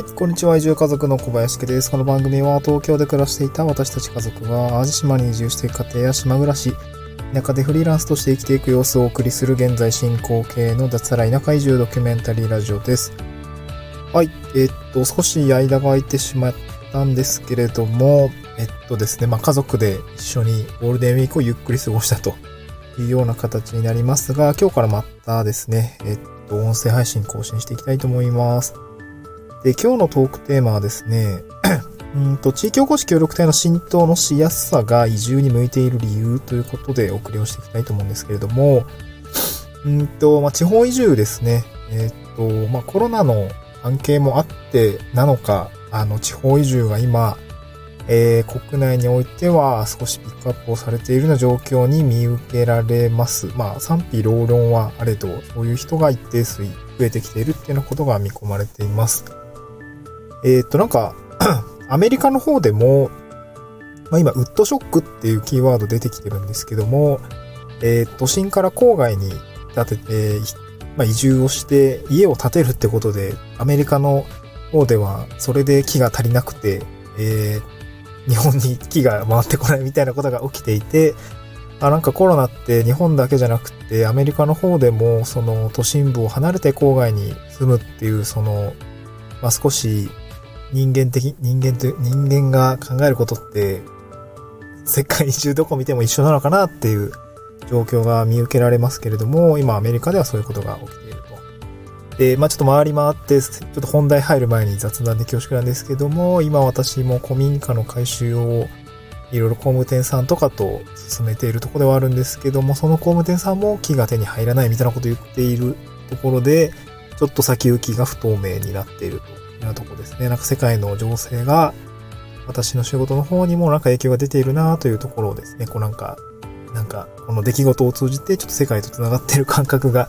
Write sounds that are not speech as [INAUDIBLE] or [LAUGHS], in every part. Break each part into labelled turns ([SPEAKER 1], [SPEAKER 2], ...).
[SPEAKER 1] はい、こんにちは。移住家族の小林家です。この番組は東京で暮らしていた私たち家族が淡路島に移住して家庭や島暮らし、田舎でフリーランスとして生きていく様子をお送りする現在進行形の脱サラ田舎移住ドキュメンタリーラジオです。はい、えっと、少し間が空いてしまったんですけれども、えっとですね、まあ家族で一緒にゴールデンウィークをゆっくり過ごしたというような形になりますが、今日からまたですね、えっと、音声配信更新していきたいと思います。で、今日のトークテーマはですね、[CLEARS THROAT] うんと、地域おこし協力隊の浸透のしやすさが移住に向いている理由ということでお送りをしていきたいと思うんですけれども、[SNIFFS] うんと、まあ、地方移住ですね。えっと、まあ、コロナの関係もあってなのか、あの、地方移住が今、えー国内においては少しピックアップをされているような状況に見受けられます。まあ、賛否両論はあれど、そういう人が一定数増えてきているっていうようなことが見込まれています。えーっと、なんか、[CLEARS THROAT] アメリカの方でも、まあ今、ウッドショックっていうキーワード出てきてるんですけども、えー都心から郊外に建てて、まあ移住をして家を建てるってことで、アメリカの方ではそれで木が足りなくて、えー日本に木が回ってこないみたいなことが起きていて、あ、なんかコロナって日本だけじゃなくて、アメリカの方でも、その都心部を離れて郊外に住むっていう、その、まあ、少し人間的、人間という、人間が考えることって、世界中どこ見ても一緒なのかなっていう状況が見受けられますけれども、今アメリカではそういうことが起きていると。で、まあちょっと回り回って、ちょっと本題入る前に雑談で恐縮なんですけども、今私も古民家の改修をいろいろ工務店さんとかと進めているところではあるんですけども、その工務店さんも木が手に入らないみたいなことを言っているところで、ちょっと先行きが不透明になっているとなとこですね。なんか世界の情勢が私の仕事の方にもなんか影響が出ているなというところをですね、こうなんか、なんかこの出来事を通じてちょっと世界と繋がってる感覚が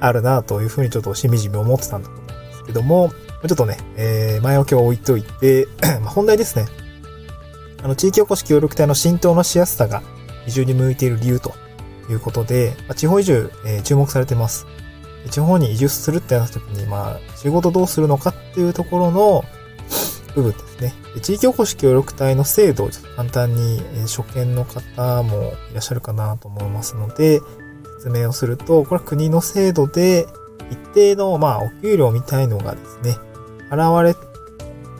[SPEAKER 1] あるなというふうにちょっとしみじみ思ってたんだと思うんですけども、ちょっとね、えー、前置きを置いといて、[CLEARS THROAT] ま本題ですね。あの、地域おこし協力隊の浸透のしやすさが移住に向いている理由ということで、ま地方移住、えー注目されてます。地方に移住するってなった時に、まあ、仕事どうするのかっていうところの部分ですね。地域おこし協力隊の制度をちょっと簡単に、え初見の方もいらっしゃるかなと思いますので、説明をすると、これは国の制度で、一定の、まあ、お給料みたいのがですね、払われ、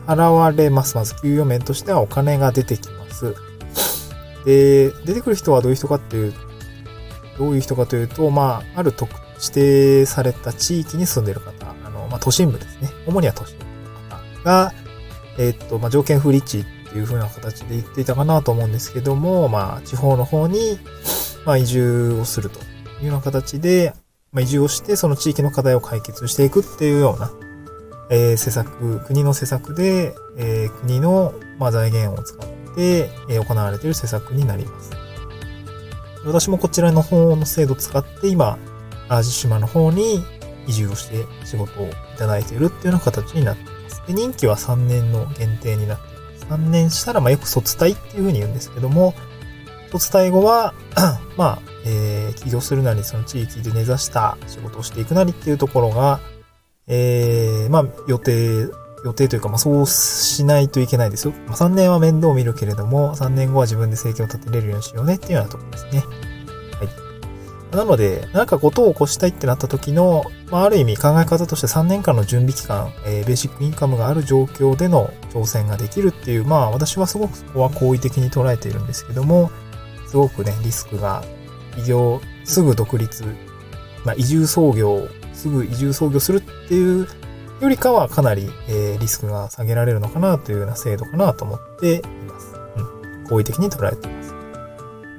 [SPEAKER 1] 払われます。まず、給与面としてはお金が出てきます。で、出てくる人はどういう人かっていう、どういう人かというと、まあ、ある特指定された地域に住んでいる方、あの、まあ、都心部ですね。主には都心部の方が、えーっと、まあ、条件不立地っていう風な形で言っていたかなと思うんですけども、まあ、地方の方に、まあ、移住をするというような形で、まあ、移住をして、その地域の課題を解決していくっていうような、えー施策、国の施策で、えー国の、まあ、財源を使って、えー行われている施策になります。私もこちらの方の制度を使って、今、淡路島の方に移住をして仕事をいただいているっていうような形になっています。で、任期は3年の限定になっています。3年したら、まあ、よく卒退っていうふうに言うんですけども、卒退後は、[CLEARS THROAT] まあ、えー起業するなり、その地域で根ざした仕事をしていくなりっていうところが、えーまあ、予定、予定というか、まあ、そうしないといけないですよ。まあ、3年は面倒を見るけれども、3年後は自分で生計を立てれるようにしようねっていうようなところですね。なので、なんかことを起こしたいってなった時の、まあ、ある意味考え方として3年間の準備期間、えーベーシックインカムがある状況での挑戦ができるっていう、まあ、私はすごくそこは好意的に捉えているんですけども、すごくね、リスクが、移業、すぐ独立、まあ、移住創業、すぐ移住創業するっていうよりかはかなり、えーリスクが下げられるのかなというような制度かなと思っています。うん。好意的に捉えています。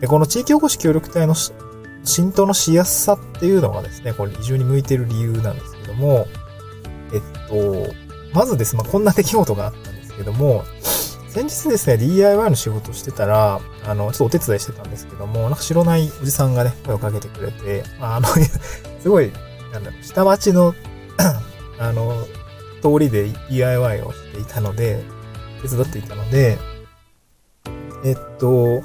[SPEAKER 1] で、この地域おこし協力隊の浸透のしやすさっていうのがですね、これ移住に向いてる理由なんですけども、えっと、まずですね、まあ、こんな出来事があったんですけども、先日ですね、DIY の仕事をしてたら、あの、ちょっとお手伝いしてたんですけども、なんか知らないおじさんがね、声をかけてくれて、まあ、あの、[LAUGHS] すごい、なんだろう、下町の、[CLEARS THROAT] あの、通りで DIY をしていたので、手伝っていたので、えっと、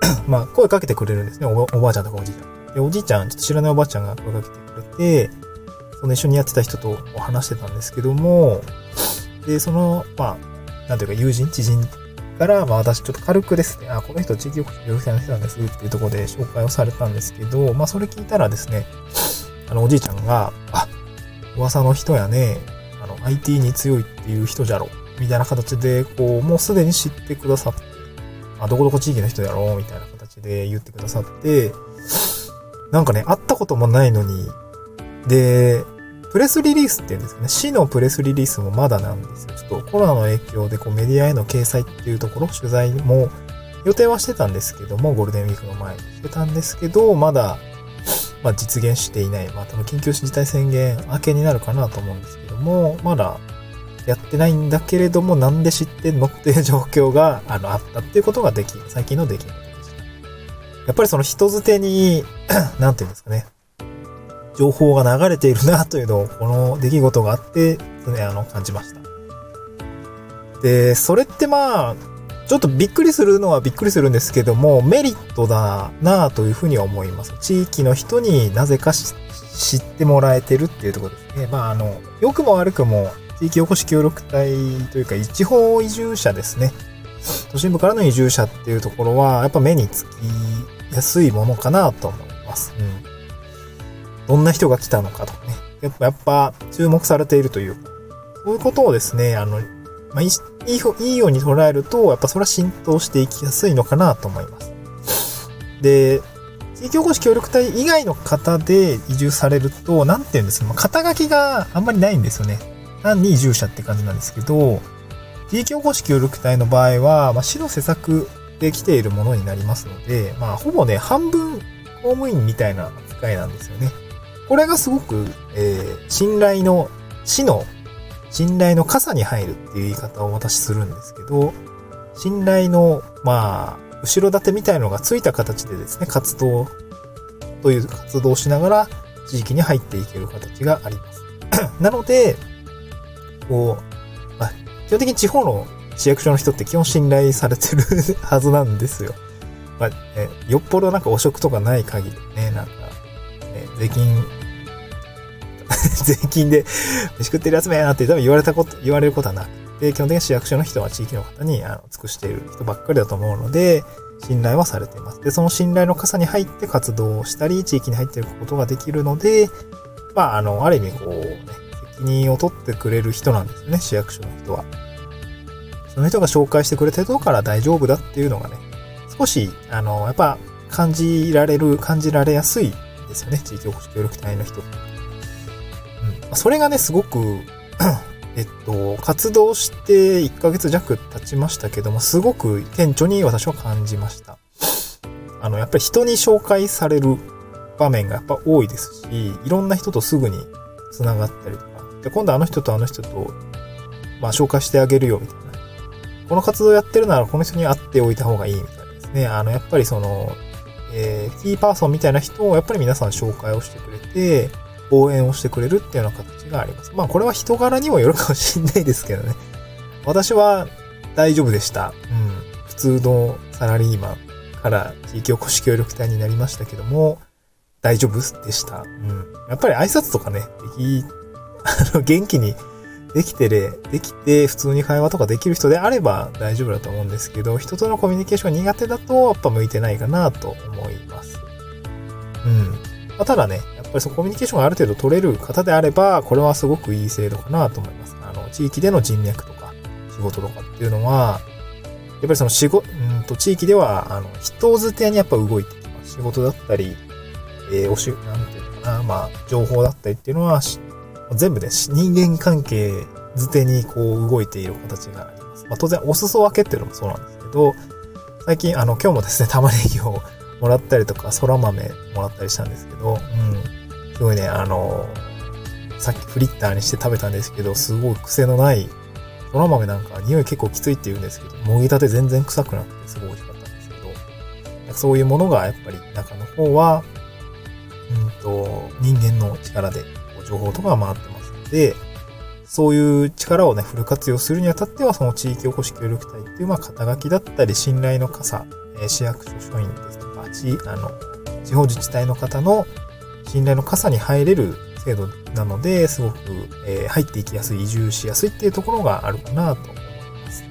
[SPEAKER 1] [CLEARS THROAT] まあ、声かけてくれるんですね。おばおばあちゃんとかおじいちゃん。で、おじいちゃん、ちょっと知らないおばあちゃんが声かけてくれて、その一緒にやってた人と話してたんですけども、で、その、まあ、なんていうか友人、知人から、まあ私ちょっと軽くですね、あ、この人地域おこし協力隊の人なんですっていうところで紹介をされたんですけど、まあそれ聞いたらですね、あのおじいちゃんが、あ、噂の人やね、あの IT に強いっていう人じゃろ、みたいな形で、こう、もうすでに知ってくださって、あ、どこどこ地域の人やろう、みたいな形で言ってくださって、なんかね、会ったこともないのに、で、プレスリリースっていうんですかね、市のプレスリリースもまだなんですよ。ちょっとコロナの影響でこうメディアへの掲載っていうところ、取材も予定はしてたんですけども、ゴールデンウィークの前にしてたんですけど、まだ、まあ実現していない。まあ多分緊急事態宣言明けになるかなと思うんですけども、まだやってないんだけれども、なんで知ってんの？っていう状況があのあったっていうことができ、最近の出来事でした。やっぱりその人づてに、[CLEARS THROAT] なんていうんですかね、情報が流れているなというのを、この出来事があって、ね、あの、感じました。で、それってまあ、ちょっとびっくりするのはびっくりするんですけども、メリットだなというふうには思います。地域の人になぜか知ってもらえてるっていうところですね。まあ、あの、良くも悪くも、地域おこし協力隊というか、地方移住者ですね。都心部からの移住者っていうところは、やっぱ目につきやすいものかなと思います。うん。どんな人が来たのかとかね。やっぱ、やっぱ注目されているというか、そういうことをですね、あの、まあ、いい、いいように捉えると、やっぱそれは浸透していきやすいのかなと思います。で、地域おこし協力隊以外の方で移住されると、なんて言うんですか、まあ、肩書きがあんまりないんですよね。単に移住者って感じなんですけど、地域おこし協力隊の場合は、まあ、市の施策で来ているものになりますので、まあ、ほぼね、半分公務員みたいな扱いなんですよね。これがすごく、えー、信頼の、死の信頼の傘に入るっていう言い方を私するんですけど、信頼の、まあ、後ろ盾みたいのがついた形でですね、活動という活動をしながら地域に入っていける形があります。[CLEARS THROAT] なので、こう、まあ、基本的に地方の市役所の人って基本信頼されてる [LAUGHS] はずなんですよ。まあ、えよっぽどなんか汚職とかない限りね、なんか、ね、税金 [LAUGHS] 税金で [LAUGHS] 飯食ってるやつめなって多分言われたこと、言われることはなくて、基本的に市役所の人は地域の方にあの尽くしている人ばっかりだと思うので、信頼はされています。で、その信頼の傘に入って活動をしたり、地域に入っていくことができるので、まあ、あの、ある意味こうね、任を取ってくれる人なんですね、市役所の人は。その人が紹介してくれた人から大丈夫だっていうのがね、少し、あの、やっぱ感じられる、感じられやすいですよね、地域おこし協力隊の人って。それがね、すごく [CLEARS THROAT] えっと、活動して1ヶ月弱経ちましたけども、すごく顕著に私は感じました。あの、やっぱり人に紹介される場面がやっぱ多いですし、いろんな人とすぐに繋がったりと、で、今度あの人とあの人と、まあ、紹介してあげるよ、みたいな。この活動やってるならこの人に会っておいた方がいい、みたいなですね。あの、やっぱりその、えー、キーパーソンみたいな人をやっぱり皆さん紹介をしてくれて、応援をしてくれるっていうような形があります。まあこれは人柄にもよるかもしんないですけどね。私は大丈夫でした。うん。普通のサラリーマンから地域おこし協力隊になりましたけども、大丈夫でした。うん。やっぱり挨拶とかね、でき、あの、元気にできてれ、できて普通に会話とかできる人であれば大丈夫だと思うんですけど、人とのコミュニケーション苦手だとやっぱ向いてないかなと思います。うん。まあ、ただね、やっぱりそのコミュニケーションがある程度取れる方であれば、これはすごくいい制度かなと思います。あの、地域での人脈とか、仕事とかっていうのは、やっぱりその仕事、うんと、地域では、あの、人づてにやっぱ動いてきます。仕事だったり、えー、おし、なんていうのかな、まあ、情報だったりっていうのは、全部ね、人間関係づてにこう動いている形があります。まあ、当然、お裾分けっていうのもそうなんですけど、最近、あの、今日もですね、玉ねぎをもらったりとか、空豆もらったりしたんですけど、うん。すごいね、あの、さっきフリッターにして食べたんですけど、すごい癖のない、そら豆なんか匂い結構きついって言うんですけど、もぎたて全然臭くなくてすごい美味しかったんですけど、そういうものがやっぱり中の方は、うんと、人間の力で情報とかが回ってますので、そういう力をね、フル活用するにあたっては、その地域おこし協力隊っていう、まあ、肩書きだったり、信頼の傘、え市役所署員ですとか、地、あの、地方自治体の方の信頼の傘に入れる制度なので、すごく、えー、入っていきやすい、移住しやすいっていうところがあるかなと思います。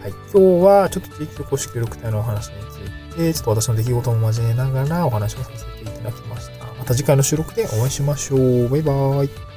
[SPEAKER 1] はい。今日はちょっと地域おこし協力隊のお話について、ちょっと私の出来事も交えながらお話をさせて開きました。また次回の収録でお会いしましょう。バイバーイ。